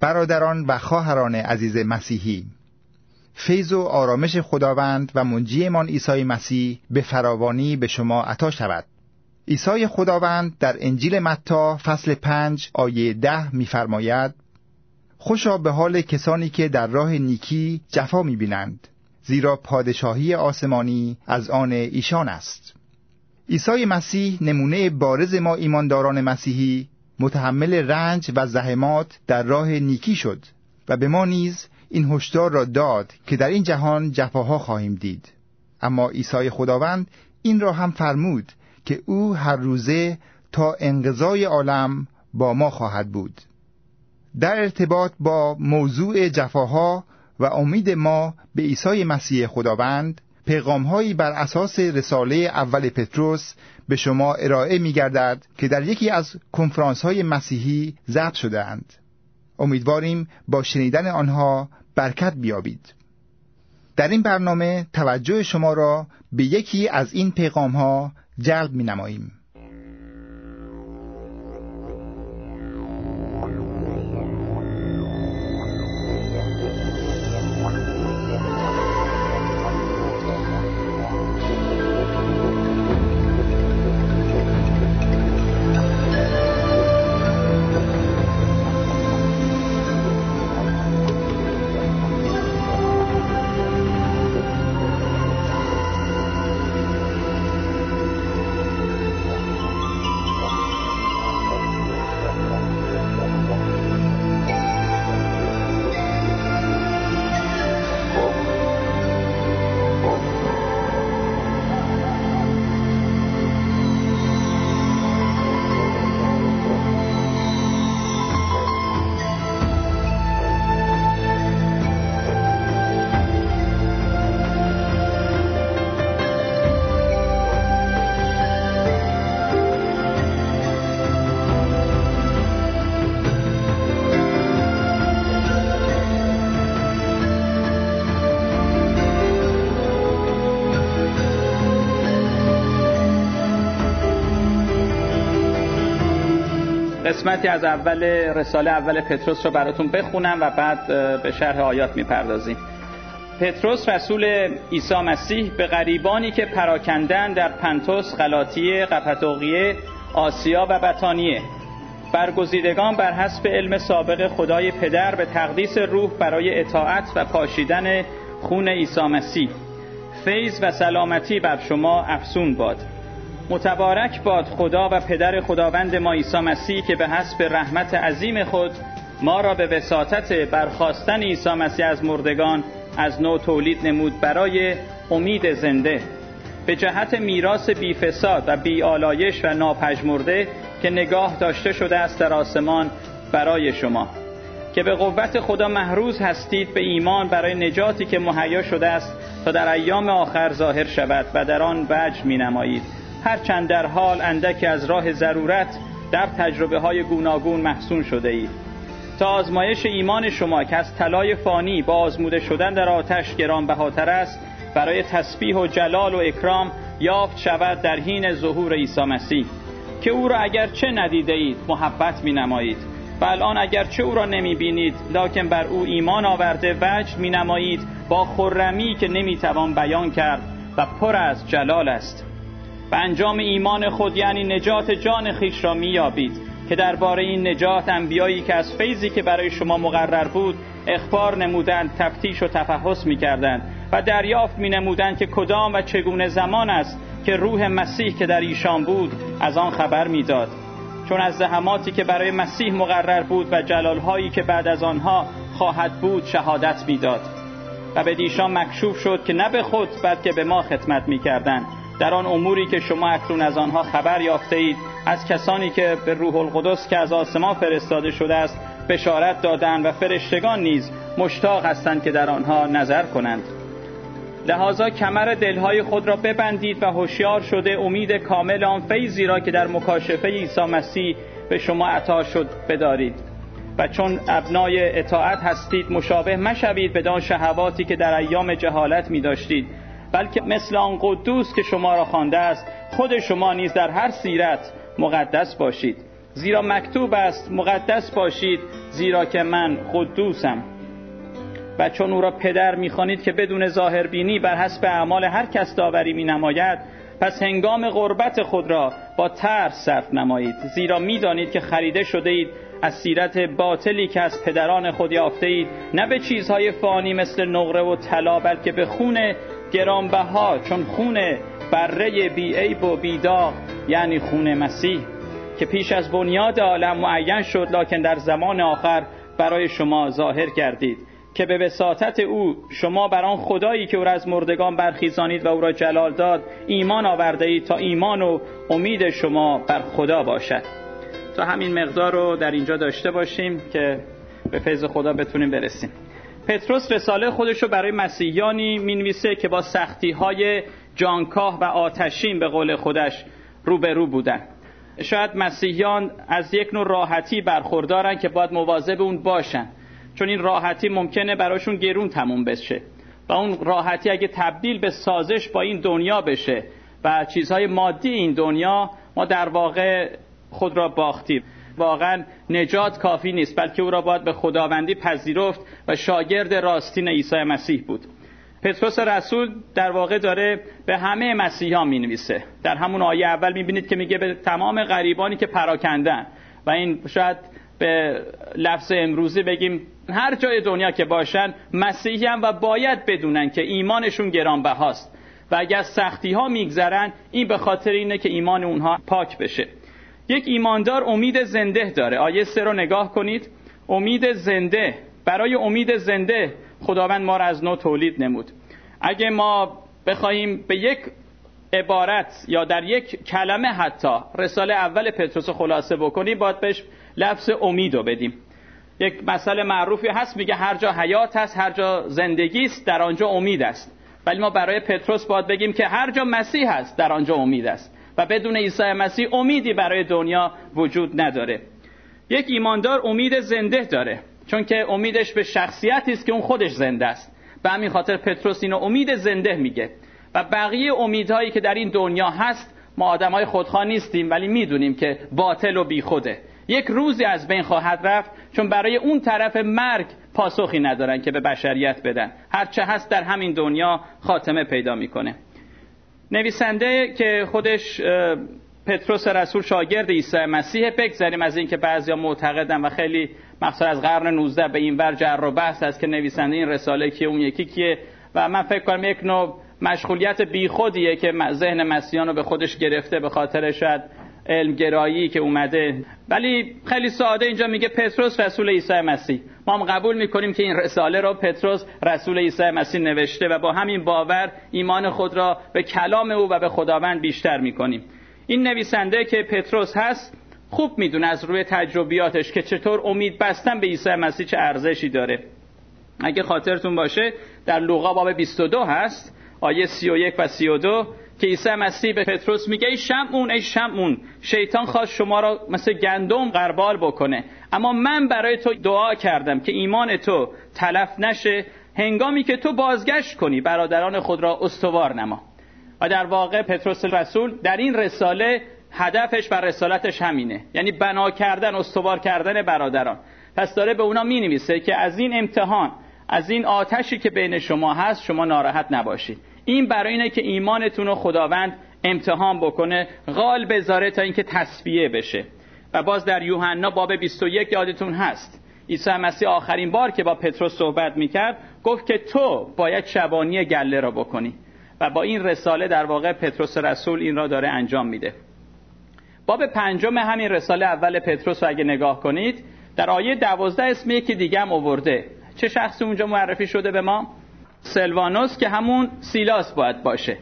برادران و خواهران عزیز مسیحی فیض و آرامش خداوند و منجیمان عیسی مسیح به فراوانی به شما عطا شود. عیسی خداوند در انجیل متا فصل پنج آیه ده می‌فرماید خوشا به حال کسانی که در راه نیکی جفا می‌بینند زیرا پادشاهی آسمانی از آن ایشان است. عیسی مسیح نمونه بارز ما ایمانداران مسیحی متحمل رنج و زحمات در راه نیکی شد و به ما نیز این هشدار را داد که در این جهان جفاها خواهیم دید. اما عیسی خداوند این را هم فرمود که او هر روزه تا انقضای عالم با ما خواهد بود. در ارتباط با موضوع جفاها و امید ما به عیسی مسیح خداوند پیغامهایی بر اساس رساله اول پتروس به شما ارائه می گردد که در یکی از کنفرانس های مسیحی ضبط شده اند. امیدواریم با شنیدن آنها برکت بیابید. در این برنامه توجه شما را به یکی از این پیغام ها جلب می نماییم. قسمتی از اول رساله اول پتروس رو براتون بخونم و بعد به شرح آیات می‌پردازیم. پتروس رسول عیسی مسیح به غریبانی که پراکندن در پنتوس، غلاطیه، قپتوقیه، آسیا و بطانیه. برگزیدگان بر حسب علم سابق خدای پدر به تقدیس روح برای اطاعت و پاشیدن خون عیسی مسیح. فیض و سلامتی بر شما افسون باد. متبارک باد خدا و پدر خداوند ما عیسی مسیح که به حسب رحمت عظیم خود ما را به وساطت برخواستن عیسی مسیح از مردگان از نو تولید نمود برای امید زنده. به جهت میراث بی فساد و بی آلایش و ناپژمرده که نگاه داشته شده است در آسمان برای شما. که به قوت خدا محروز هستید به ایمان برای نجاتی که مهیا شده است تا در ایام آخر ظاهر شود و در آن وجه می نمایید هرچند در حال اندکی از راه ضرورت در تجربه های گوناگون محسون شده اید. تا آزمایش ایمان شما که از طلای فانی با آزموده شدن در آتش گرانبهاتر است برای تسبیح و جلال و اکرام یافت شود در حین ظهور عیسی مسیح. که او را اگر چه ندیده اید محبت می نمایید و الان اگر چه او را نمی بینید لکن بر او ایمان آورده وجد می نمایید با خرمی که نمی توان بیان کرد و پر از جلال است. به انجام ایمان خود یعنی نجات جان خیش را میابید که درباره این نجات انبیایی که از فیضی که برای شما مقرر بود اخبار نمودند تفتیش و تفحص می‌کردند و دریافت می نمودند که کدام و چگونه زمان است که روح مسیح که در ایشان بود از آن خبر می‌داد. چون از زحماتی که برای مسیح مقرر بود و جلالهایی که بعد از آنها خواهد بود شهادت می‌داد. و به دیشان مکشوف شد که نه به خود بلکه به ما خدمت می‌کردند. در آن اموری که شما اکنون از آنها خبر یافته اید از کسانی که به روح القدس که از آسمان فرستاده شده است بشارت دادند و فرشتگان نیز مشتاق هستند که در آنها نظر کنند. لحاظا کمر دلهای خود را ببندید و هوشیار شده امید کامل آن فیضی را که در مکاشفه عیسی مسیح به شما عطا شد بدارید. و چون ابنای اطاعت هستید مشابه مشوید بدان شهواتی که در ایام جهالت می داشتید بلکه مثل آن قدوس که شما را خوانده است خود شما نیز در هر سیرت مقدس باشید. زیرا مکتوب است مقدس باشید زیرا که من قدوسم. و چون او را پدر می‌خوانید که بدون ظاهر بینی بر حسب اعمال هر کس داوری می نماید پس هنگام غربت خود را با ترس صرف نمایید. زیرا می‌دانید که خریده شده اید از سیرت باطلی که از پدران خود یافته اید نه به چیزهای فانی مثل نقره و طلا بلکه به خون گرانبها چون خون بره بیعیب و بیداغ یعنی خون مسیح که پیش از بنیاد عالم معین شد لکن در زمان آخر برای شما ظاهر کردید که به وساطت او شما بر آن خدایی که او را از مردگان برخیزانید و او را جلال داد ایمان آورده اید تا ایمان و امید شما بر خدا باشد. تا همین مقدار رو در اینجا داشته باشیم که به فیض خدا بتونیم برسیم. پتروس رساله خودش رو برای مسیحیانی می‌نویسه که با سختی های جانکاه و آتشین به قول خودش روبرو بودن. شاید مسیحیان از یک نوع راحتی برخوردارن که باید مواظب اون باشن. چون این راحتی ممکنه براشون گرون تموم بشه. و اون راحتی اگه تبدیل به سازش با این دنیا بشه و چیزهای مادی این دنیا ما در واقع خود را باختیم. واقعا نجات کافی نیست بلکه او را باید به خداوندی پذیرفت و شاگرد راستین عیسی مسیح بود. پتروس رسول در واقع داره به همه مسیحیان می نویسه در همون آیه اول می بینید که میگه به تمام غریبانی که پراکندن. و این شاید به لفظ امروزی بگیم هر جای دنیا که باشن مسیحی و باید بدونن که ایمانشون گرانبهاست. و اگر سختی ها میگذرن این به خاطر اینه که ایمان اونها پاک بشه. یک ایماندار امید زنده داره. آیه سه رو نگاه کنید. امید زنده. برای امید زنده خداوند ما را از نو تولید نمود. اگه ما بخواهیم به یک عبارت یا در یک کلمه حتی رساله اول پتروس خلاصه بکنیم باید بهش لفظ امید رو بدیم. یک مسئله معروفی هست میگه هر جا حیات هست هر جا زندگی است در آنجا امید است. ولی ما برای پتروس باید بگیم که هر جا مسیح هست در آنجا امید است. و بدون عیسی مسیح امیدی برای دنیا وجود نداره. یک ایماندار امید زنده داره چون که امیدش به شخصیتی است که اون خودش زنده است. به همین خاطر پتروس اینو امید زنده میگه. و بقیه امیدهایی که در این دنیا هست ما آدمای خودخواه نیستیم ولی می‌دونیم که باطل و بیخوده. یک روزی از بین خواهد رفت چون برای اون طرف مرگ پاسخی ندارن که به بشریت بدن. هرچه هست در همین دنیا خاتمه پیدا می‌کنه. نویسنده که خودش پتروس رسول شاگرد عیسی مسیح بگذریم از اینکه بعضیا معتقدن و خیلی مخصوصا از قرن 19 به این ور جر و بحث است که نویسنده این رساله که اون یکی کیه. و من فکر کنم یک نوع مشغولیت بیخودیه که ذهن مسیحیان رو به خودش گرفته به خاطر شاید علمگرایی که اومده. ولی خیلی ساده اینجا میگه پتروس رسول عیسی مسیح. ما هم قبول می‌کنیم که این رساله رو پتروس رسول عیسی مسیح نوشته و با همین باور ایمان خود را به کلام او و به خداوند بیشتر می‌کنیم. این نویسنده که پتروس هست خوب می‌دونه از روی تجربیاتش که چطور امید بستن به عیسی مسیح چه ارزشی داره. اگه خاطرتون باشه در لوقا باب 22 هست آیه 31 و 32 که عیسی مسیح به پتروس میگه ای شمعون ای شمعون شیطان خواست شما را مثل گندم قربال بکنه. اما من برای تو دعا کردم که ایمان تو تلف نشه. هنگامی که تو بازگشت کنی برادران خود را استوار نما. و در واقع پتروس رسول در این رساله هدفش و رسالتش همینه. یعنی بنا کردن استوار کردن برادران. پس داره به اونا می نویسه که از این امتحان از این آتشی که بین شما هست شما ناراحت نباشید. این برای اینه که ایمانتون رو خداوند امتحان بکنه غال بذاره تا اینکه تصفیه بشه. و باز در یوحنا باب 21 یادتون هست. عیسی مسیح آخرین بار که با پتروس صحبت می‌کرد گفت که تو باید شبانی گله را بکنی. و با این رساله در واقع پتروس رسول این را داره انجام میده. باب پنجم همین رساله اول پتروس رو اگه نگاه کنید در آیه دوازده اسم یکی دیگه هم آورده. چه شخصی اونجا معرفی شده به ما؟ سلوانوس که همون سیلاس باید باشه.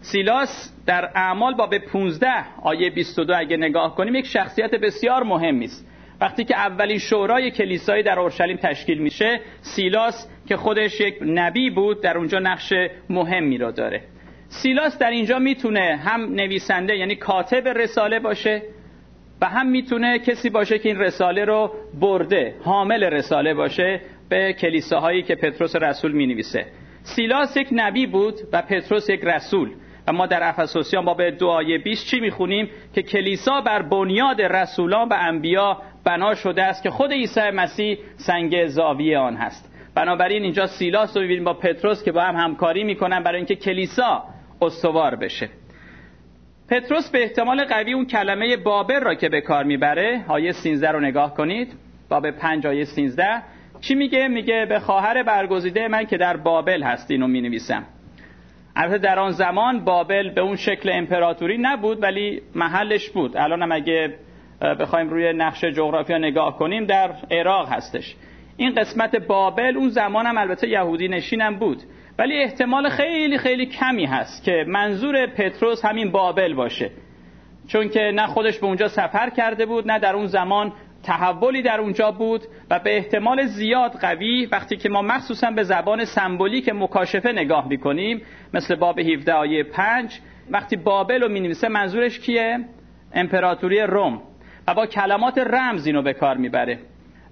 سیلاس در اعمال باب 15 آیه 22 اگه نگاه کنیم یک شخصیت بسیار مهمی است وقتی که اولین شورای کلیسایی در اورشلیم تشکیل میشه سیلاس که خودش یک نبی بود در اونجا نقش مهمی را داره. سیلاس در اینجا می‌تونه هم نویسنده یعنی کاتب رساله باشه و هم می‌تونه کسی باشه که این رساله رو برده حامل رساله باشه به کلیساهایی که پتروس رسول می نویسه سیلاس یک نبی بود و پتروس یک رسول. و ما در افسوسیان باب دعای 20 چی می‌خونیم؟ که کلیسا بر بنیاد رسولان و انبیا بنا شده است که خود عیسی مسیح سنگ زاویه آن هست. بنابراین اینجا سیلاس رو می‌بینیم با پتروس که با هم همکاری می‌کنن برای اینکه کلیسا استوار بشه. پتروس به احتمال قوی اون کلمه بابل را که به کار می‌بره آیه 13 رو نگاه کنید. باب 5 آیه 13 چی میگه؟ میگه به خواهر برگزیده من که در بابل هست اینو می‌نویسم. البته در آن زمان بابل به اون شکل امپراتوری نبود ولی محلش بود. الان هم اگه بخوایم روی نقشه جغرافیا نگاه کنیم در عراق هستش. این قسمت بابل اون زمان هم البته یهودی نشینم بود. ولی احتمال خیلی خیلی کمی هست که منظور پتروس همین بابل باشه. چون که نه خودش به اونجا سفر کرده بود نه در اون زمان تحولی در اونجا بود و به احتمال زیاد قوی وقتی که ما مخصوصا به زبان سمبولیک مکاشفه نگاه می‌کنیم مثل باب 17 آیه 5 وقتی بابل رو می‌نویسه منظورش کیه؟ امپراتوری روم. و با کلمات رمز اینو به کار می‌بره.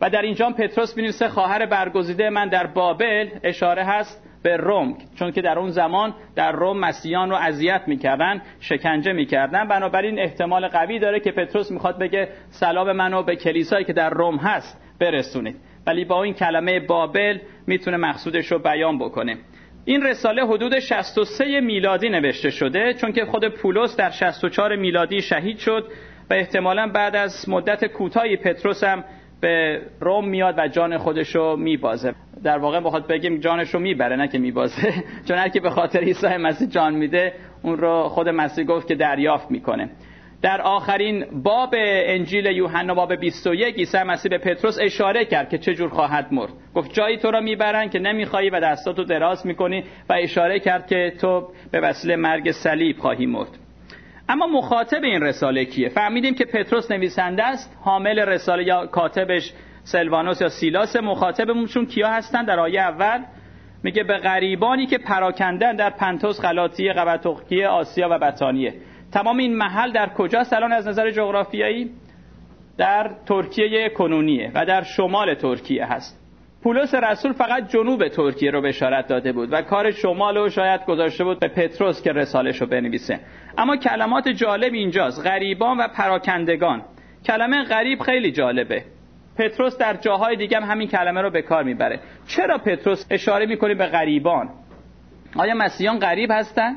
و در اینجا پتروس می‌نویسه خواهر برگزیده من در بابل. اشاره هست به روم چون که در اون زمان در روم مسیحیان رو اذیت می‌کردن شکنجه می‌کردن. بنابراین احتمال قوی داره که پتروس می‌خواد بگه سلام منو به کلیسایی که در روم هست برسونید. ولی با این کلمه بابل می‌تونه مقصودش رو بیان بکنه. این رساله حدود 63 میلادی نوشته شده چون که خود پولس در 64 میلادی شهید شد و احتمالا بعد از مدت کوتاهی پتروس هم به روم میاد و جان خودش رو میبازه. در واقع بخواد بگیم جانش رو می‌بره نه که میبازه. چون هر که به خاطر عیسی مسیح جان میده اون رو خود مسیح گفت که دریافت می‌کنه. در آخرین باب انجیل یوحنا باب 21 عیسی مسیح به پتروس اشاره کرد که چه جور خواهد مرد. گفت جایی تو را می‌برن که نمیخوایی و دستاتو دراز می‌کنی و اشاره کرد که تو به وسیله مرگ صلیب خواهی مرد. اما مخاطب این رساله کیه؟ فهمیدیم که پتروس نویسنده است حامل رساله یا کاتبش سلوانوس یا سیلاس مخاطبمونشون کیا هستن؟ در آیه اول میگه به غریبانی که پراکندن در پنتوس غلاطیه قبطوقیه آسیا و بطانیه. تمام این محل در کجاست الان از نظر جغرافیایی؟ در ترکیه کنونیه و در شمال ترکیه هست. پولس رسول فقط جنوب ترکیه رو بشارت داده بود و کار شمال رو شاید گذاشته بود به پتروس که رسالش رو بنویسه. اما کلمات جالب اینجاست. غریبان و پراکندگان. کلمه غریب خیلی جالبه. پتروس در جاهای دیگه هم همین کلمه رو به کار می‌بره. چرا پتروس اشاره می‌کنه به غریبان؟ آیا مسیحیان غریب هستن؟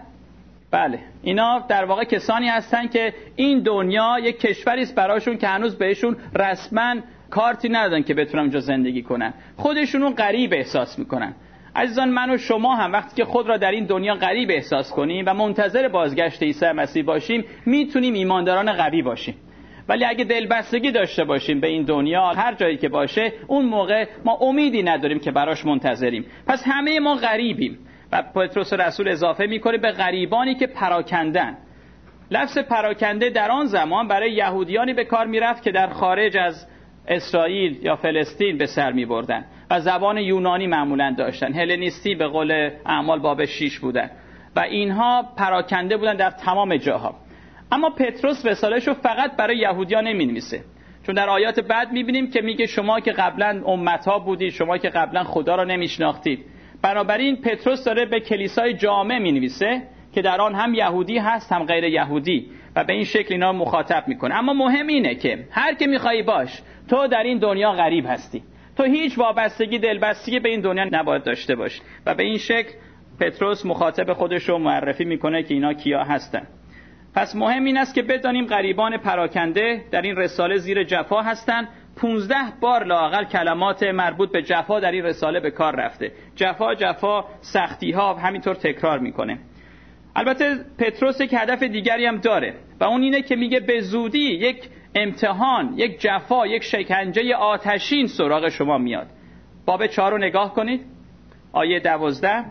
بله. اینا در واقع کسانی هستن که این دنیا یک کشوری است براشون که هنوز بهشون رسما کارتی ندادن که بتونن اونجا زندگی کنن. خودشونو غریب احساس می‌کنن. عزیزان من و شما هم وقتی که خود را در این دنیا غریب احساس کنیم و منتظر بازگشت عیسی مسیح باشیم می‌تونیم ایمانداران قوی باشیم. ولی اگه دلبستگی داشته باشیم به این دنیا هر جایی که باشه اون موقع ما امیدی نداریم که براش منتظریم. پس همه ما غریبیم. و پتروس رسول اضافه می‌کنه به غریبانی که پراکندن. لفظ پراکنده در آن زمان برای یهودیانی به کار می‌رفت که در خارج از اسرائیل یا فلسطین به سر می بردن و زبان یونانی معمولا داشتن. هلنیستی به قول اعمال باب 6 بودن. و اینها پراکنده بودن در تمام جاها. اما پتروس رسالش رو فقط برای یهودیان نمی نویسه چون در آیات بعد می‌بینیم که میگه شما که قبلا امتها بودید شما که قبلا خدا را نمیشناختید. بنابراین پتروس داره به کلیسای جامع می نویسه که در آن هم یهودی هست هم غیر یهودی و به این شکل اینا مخاطب می‌کنه. اما مهم اینه که هر که می‌خوای باش تو در این دنیا غریب هستی. تو هیچ وابستگی دلبستگی به این دنیا نباید داشته باش. و به این شکل پتروس مخاطب خودش رو معرفی می‌کنه که اینا کیا هستن. پس مهم این است که بدانیم غریبان پراکنده در این رساله زیر جفا هستند. 15 بار لاقل کلمات مربوط به جفا در این رساله به کار رفته. جفا جفا سختی ها همینطور تکرار می‌کنه. البته پتروس یک هدف دیگری هم داره و اون اینه که میگه به زودی یک امتحان یک جفا یک شکنجه آتشین سراغ شما میاد. باب چهار رو نگاه کنید. آیه دوازده.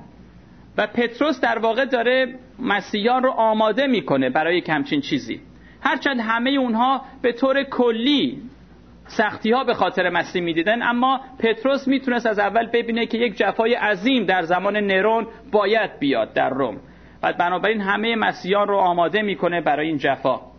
و پتروس در واقع داره مسیحیان رو آماده می‌کنه برای کمچین چیزی. هرچند همه اونها به طور کلی سختی ها به خاطر مسیح می‌دیدن اما پتروس می‌تونست از اول ببینه که یک جفای عظیم در زمان نرون باید بیاد در روم. و بنابراین همه مسیحیان رو آماده می‌کنه برای این جفا.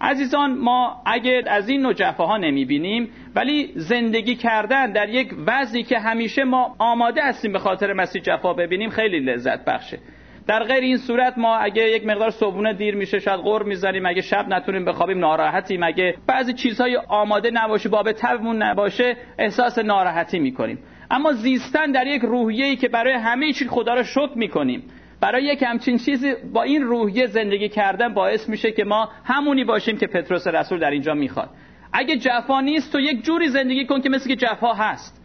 عزیزان ما اگر از این نوع جفاها نمی‌بینیم ولی زندگی کردن در یک وضعی که همیشه ما آماده هستیم به خاطر مسیح جفا ببینیم خیلی لذت بخشه. در غیر این صورت ما اگه یک مقدار صبحونه دیر میشه شاید غور می‌زنیم اگه شب نتونیم بخوابیم ناراحتیم. اگه بعضی چیزهای آماده نباشه باب تبمون نباشه احساس ناراحتی می‌کنیم. اما زیستن در یک روحیه‌ای که برای همه چیز خدا رو شکر می‌کنیم برای یک همچین چیزی با این روحیه زندگی کردن باعث میشه که ما همونی باشیم که پتروس رسول در اینجا می‌خواد. اگه جفا نیست تو یک جوری زندگی کن که مثل که جفا هست.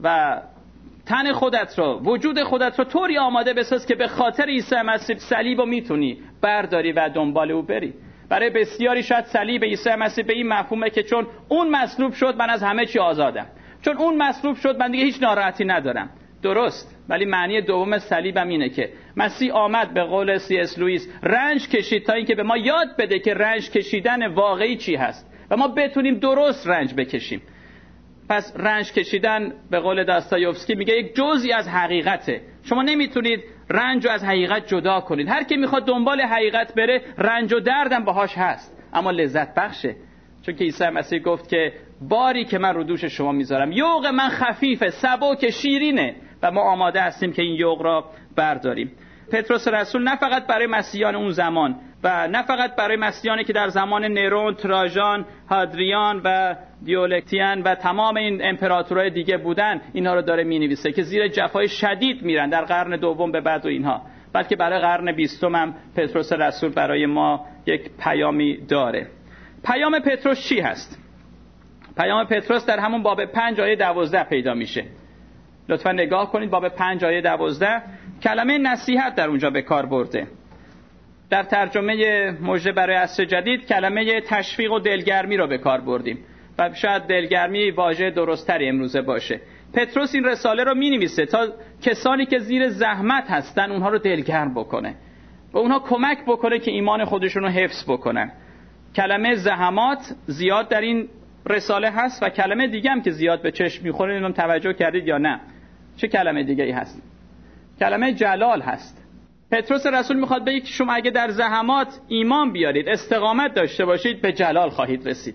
و تن خودت رو وجود خودت رو طوری آماده بساز که به خاطر عیسی مسیح صلیب رو می‌تونی برداری و دنبال او بری. برای بسیاری شاید صلیب عیسی مسیح به این مفهومه که چون اون مصلوب شد من از همه چی آزادم. چون اون مصلوب شد من دیگه هیچ ناراحتی ندارم. درست ولی معنی دوم صلیبم اینه که مسیح آمد به قول سی اس لوئیس رنج کشید تا اینکه به ما یاد بده که رنج کشیدن واقعی چی هست و ما بتونیم درست رنج بکشیم. پس رنج کشیدن به قول داستایوفسکی میگه یک جزئی از حقیقته. شما نمی‌تونید رنج رو از حقیقت جدا کنید. هر کی می‌خواد دنبال حقیقت بره رنج و دردم باهاش هست. اما لذت بخشه. چون که عیسی مسیح گفت که باری که من رو دوش شما می‌ذارم. یوق من خفیفه سبک شیرینه. و ما آماده هستیم که این یوق را برداریم. پتروس رسول نه فقط برای مسیحیان اون زمان و نه فقط برای مسیحیانی که در زمان نرون، تراژان، هادریان و دیولکتیان و تمام این امپراتورهای دیگه بودن اینها رو داره می‌نویسه که زیر جفای شدید میرن در قرن دوم به بعد و اینها. بلکه برای قرن بیستم هم پتروس رسول برای ما یک پیامی داره. پیام پتروس چی هست؟ پیام پتروس در همون باب پنج آیه دوازده پیدا میشه. لطفا نگاه کنید باب پنج آیه دوازده. کلمه نصیحت در اونجا به کار برده. در ترجمه مژده برای عصر جدید کلمه تشویق و دلگرمی رو به کار بردیم. و شاید دلگرمی واژه درستری امروزه باشه. پتروس این رساله رو می نویسه تا کسانی که زیر زحمت هستن اونها رو دلگرم بکنه. و اونها کمک بکنه که ایمان خودشون رو حفظ بکنن. کلمه زحمات زیاد در این رساله هست و کلمه دیگه هم که زیاد به چشم می‌خوره اینم توجه کردید یا نه. چه کلمه دیگه ای هست؟ کلمه جلال هست. پتروس رسول می‌خواد بگه که شما اگه در زحمات ایمان بیارید استقامت داشته باشید به جلال خواهید رسید.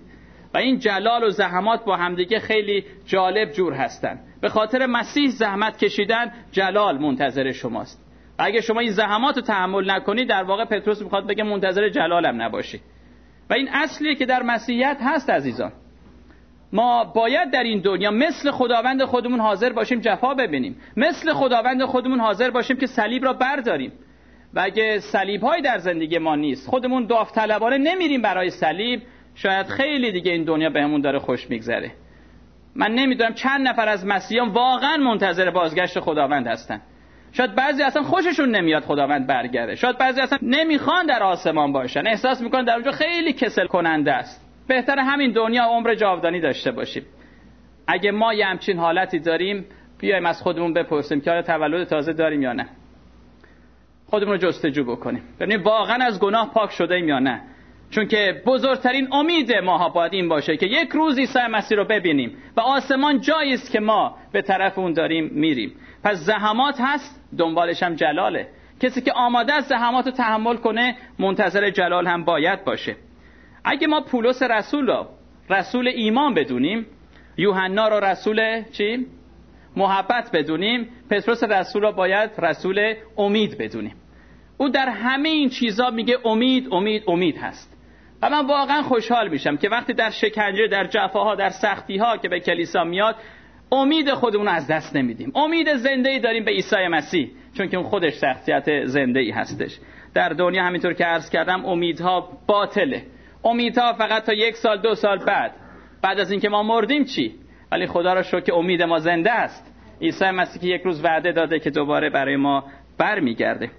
و این جلال و زحمات با همدیگه خیلی جالب جور هستن. به خاطر مسیح زحمت کشیدن جلال منتظر شماست. و اگه شما این زحمات رو تحمل نکنید در واقع پتروس می‌خواد بگه منتظر جلالم نباشید و این اصلیه که در مسیحیت هست عزیزان. ما باید در این دنیا مثل خداوند خودمون حاضر باشیم جفا ببینیم. مثل خداوند خودمون حاضر باشیم که صلیب را برداریم. و اگه صلیب های در زندگی ما نیست خودمون داوطلبانه نمیریم برای صلیب. شاید خیلی دیگه این دنیا بهمون داره خوش میگذره. من نمی‌دونم چند نفر از مسیحیان واقعا منتظر بازگشت خداوند هستن. شاید بعضی اصلا خوششون نمیاد خداوند برگرده. شاید بعضی اصلا نمی‌خوان در آسمان باشن. احساس می‌کنن در اونجا خیلی کسل کننده است. بهتر همین دنیا عمر جاودانی داشته باشیم. اگه ما یه همچین حالتی داریم بیایم از خودمون بپرسیم که آیا تولد تازه داریم یا نه. خودمون رو جستجو بکنیم. ببینیم واقعا از گناه پاک شده ایم یا نه. چون که بزرگترین امید ما باید این باشه که یک روز عیسی مسیح رو ببینیم و آسمان جایی است که ما به طرف اون داریم میریم. پس زحمات هست دنبالش هم جلاله. کسی که آماده است زحمات رو تحمل کنه منتظر جلال هم باید باشه. اگه ما پولس رسول رو رسول ایمان بدونیم یوحنا رو رسول چی؟ محبت بدونیم پتروس رسول رو باید رسول امید بدونیم. او در همه این چیزا میگه امید امید امید هست. و من واقعا خوشحال میشم که وقتی در شکنجه در جفاها در سختی ها که به کلیسا میاد امید خودمون از دست نمیدیم. امید زنده ای داریم به عیسی مسیح چون که اون خودش شخصیت زنده ای هستش. در دنیا همینطور که عرض کردم امیدها باطله. امیدها فقط تا یک سال دو سال بعد. بعد از اینکه ما مردیم چی؟ ولی خدا را شکر که امید ما زنده است. عیسی مسیح که یک روز وعده داده که دوباره برای ما برمیگرده.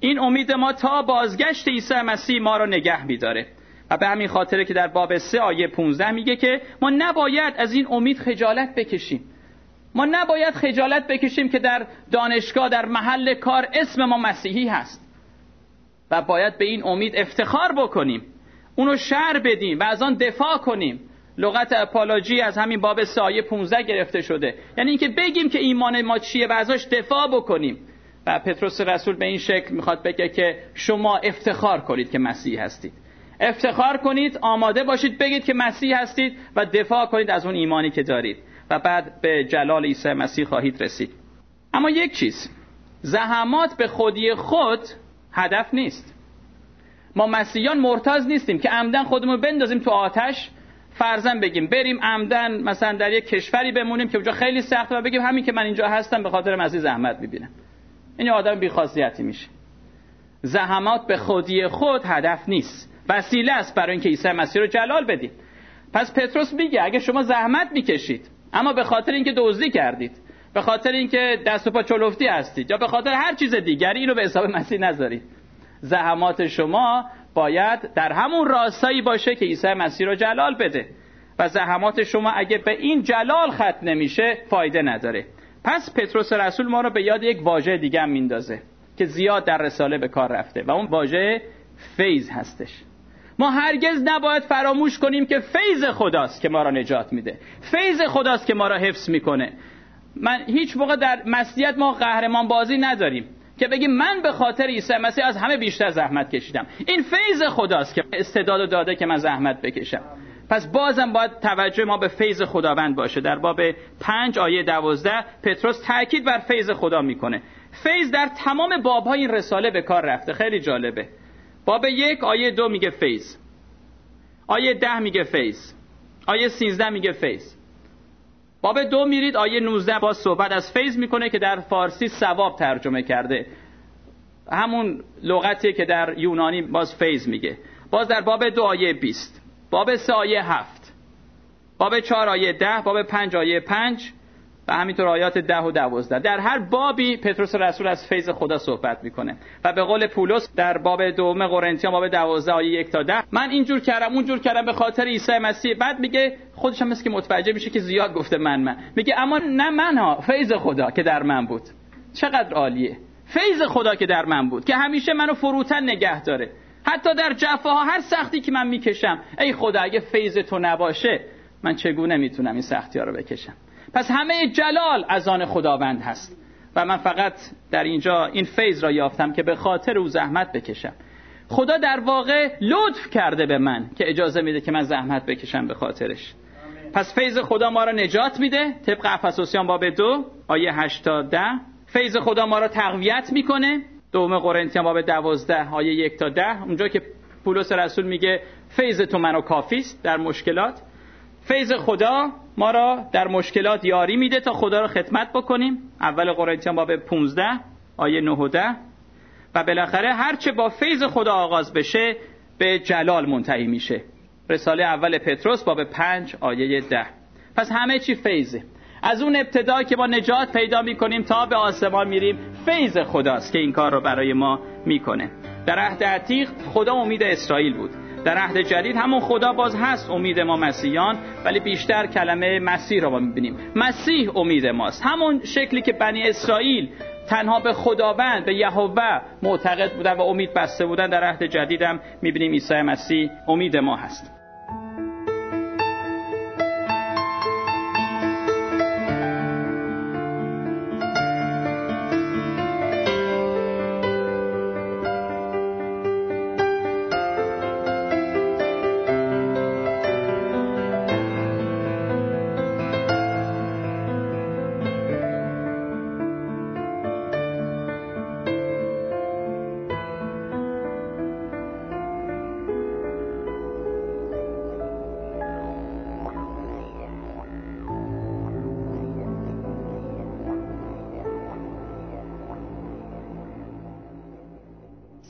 این امید ما تا بازگشت عیسی مسیح ما را نگه میداره. و به همین خاطره که در باب 3 آیه 15 میگه که ما نباید از این امید خجالت بکشیم. ما نباید خجالت بکشیم که در دانشگاه در محل کار اسم ما مسیحی هست. و باید به این امید افتخار بکنیم. اونو شر بدیم و از آن دفاع کنیم. لغت اپالاجی از همین باب سایه 15 گرفته شده. یعنی اینکه بگیم که ایمان ما چیه و ازش دفاع بکنیم. و پتروس رسول به این شکل می‌خواد بگه که شما افتخار کنید که مسیح هستید. افتخار کنید آماده باشید بگید که مسیح هستید و دفاع کنید از اون ایمانی که دارید. و بعد به جلال عیسی مسیح خواهید رسید. اما یک چیز زحمات به خودی خود هدف نیست. ما مسیحیان مرتاز نیستیم که عمدن خودمون بندازیم تو آتش فرزن بگیم بریم عمدن مثلا در یک کشوری بمونیم که اونجا خیلی سخته و بگیم همین که من اینجا هستم به خاطر مسیح زحمت می‌بینم. این آدم بیخاصیتی میشه. زحمات به خودی خود هدف نیست. وسیله است برای اینکه عیسی مسیح رو جلال بدیم. پس پتروس میگه اگه شما زحمت می‌کشید اما به خاطر اینکه دزدی کردید به خاطر اینکه دست و پا چلفتی هستید یا به خاطر هر چیز دیگری اینو به حساب مسیح نذارید. زحمات شما باید در همون راستایی باشه که عیسی مسیح رو جلال بده. و زحمات شما اگه به این جلال ختم نمیشه فایده نداره. پس پتروس رسول ما رو به یاد یک واژه دیگه هم میندازه که زیاد در رساله به کار رفته و اون واژه فیض هستش. ما هرگز نباید فراموش کنیم که فیض خداست که ما را نجات میده. فیض خداست که ما را حفظ می‌کنه. من هیچ موقع در مسیحیت ما قهرمان بازی نداریم. که بگیم من به خاطر عیسی مسیح از همه بیشتر زحمت کشیدم. این فیض خداست که استعداد داده که من زحمت بکشم. پس بازم باید توجه ما به فیض خداوند باشه. در باب پنج آیه دوازده پتروس تاکید بر فیض خدا می‌کنه. فیض در تمام بابهای این رساله به کار رفته. خیلی جالبه. باب یک آیه دو میگه فیض. آیه ده میگه فیض. آیه سینزده میگه فیض. باب دو میرید آیه 19 با صحبت از فیض می‌کنه که در فارسی ثواب ترجمه کرده. همون لغتی که در یونانی باز فیض میگه. باز در باب دو آیه 20 باب سه آیه هفت. باب چهار آیه ده باب پنج آیه پنج. و همینطور آیات ده و دوازده. در هر بابی پتروس رسول از فیض خدا صحبت می‌کنه. و به قول پولس در باب دوم قرنتیان باب دوازده آیه یک تا ده من اینجور کردم اونجور کردم به خاطر عیسی مسیح. بعد میگه خودش هم مثل که متوجه میشه که زیاد گفته من من. میگه اما نه من ها فیض خدا که در من بود. چقدر عالیه. فیض خدا که در من بود که همیشه منو فروتن نگه داره. حتی در جفاها هر سختی که من می‌کشم ای خدا اگه فیض تو نباشه من چگونه می‌تونم این سختی ها رو بکشم؟ پس همه جلال از آن خداوند هست. و من فقط در اینجا این فیض را یافتم که به خاطر او زحمت بکشم. خدا در واقع لطف کرده به من که اجازه میده که من زحمت بکشم به خاطرش. پس فیض خدا ما را نجات میده. طبق افسوسیان باب دو آیه 8 تا 10 فیض خدا ما را تقویت می‌کنه. دوم قرنتیان باب دوازده آیه یک تا ده. اونجا که پولس رسول میگه فیض تو منو کافیست در مشکلات. فیض خدا ما را در مشکلات یاری میده تا خدا را خدمت بکنیم. اول قرنتیان باب 15 آیه 9 و 10 و بالاخره هرچه با فیض خدا آغاز بشه به جلال منتهی میشه. رساله اول پتروس باب 5 آیه 10 پس همه چی فیضه. از اون ابتدا که با نجات پیدا می‌کنیم تا به آسمان میریم فیض خداست که این کار رو برای ما می‌کنه. در عهد عتیق خدا امید اسرائیل بود. در عهد جدید همون خدا باز هست امید ما مسیحیان ولی بیشتر کلمه مسیح رو ما می‌بینیم. مسیح امید ماست. همون شکلی که بنی اسرائیل تنها به خداوند به یهوه معتقد بودن و امید بسته بودن در عهد جدیدم می‌بینیم عیسی مسیح امید ما هست.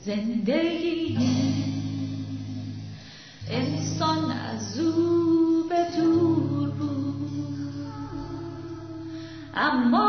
زندگی. انسان از او به دور بود. اما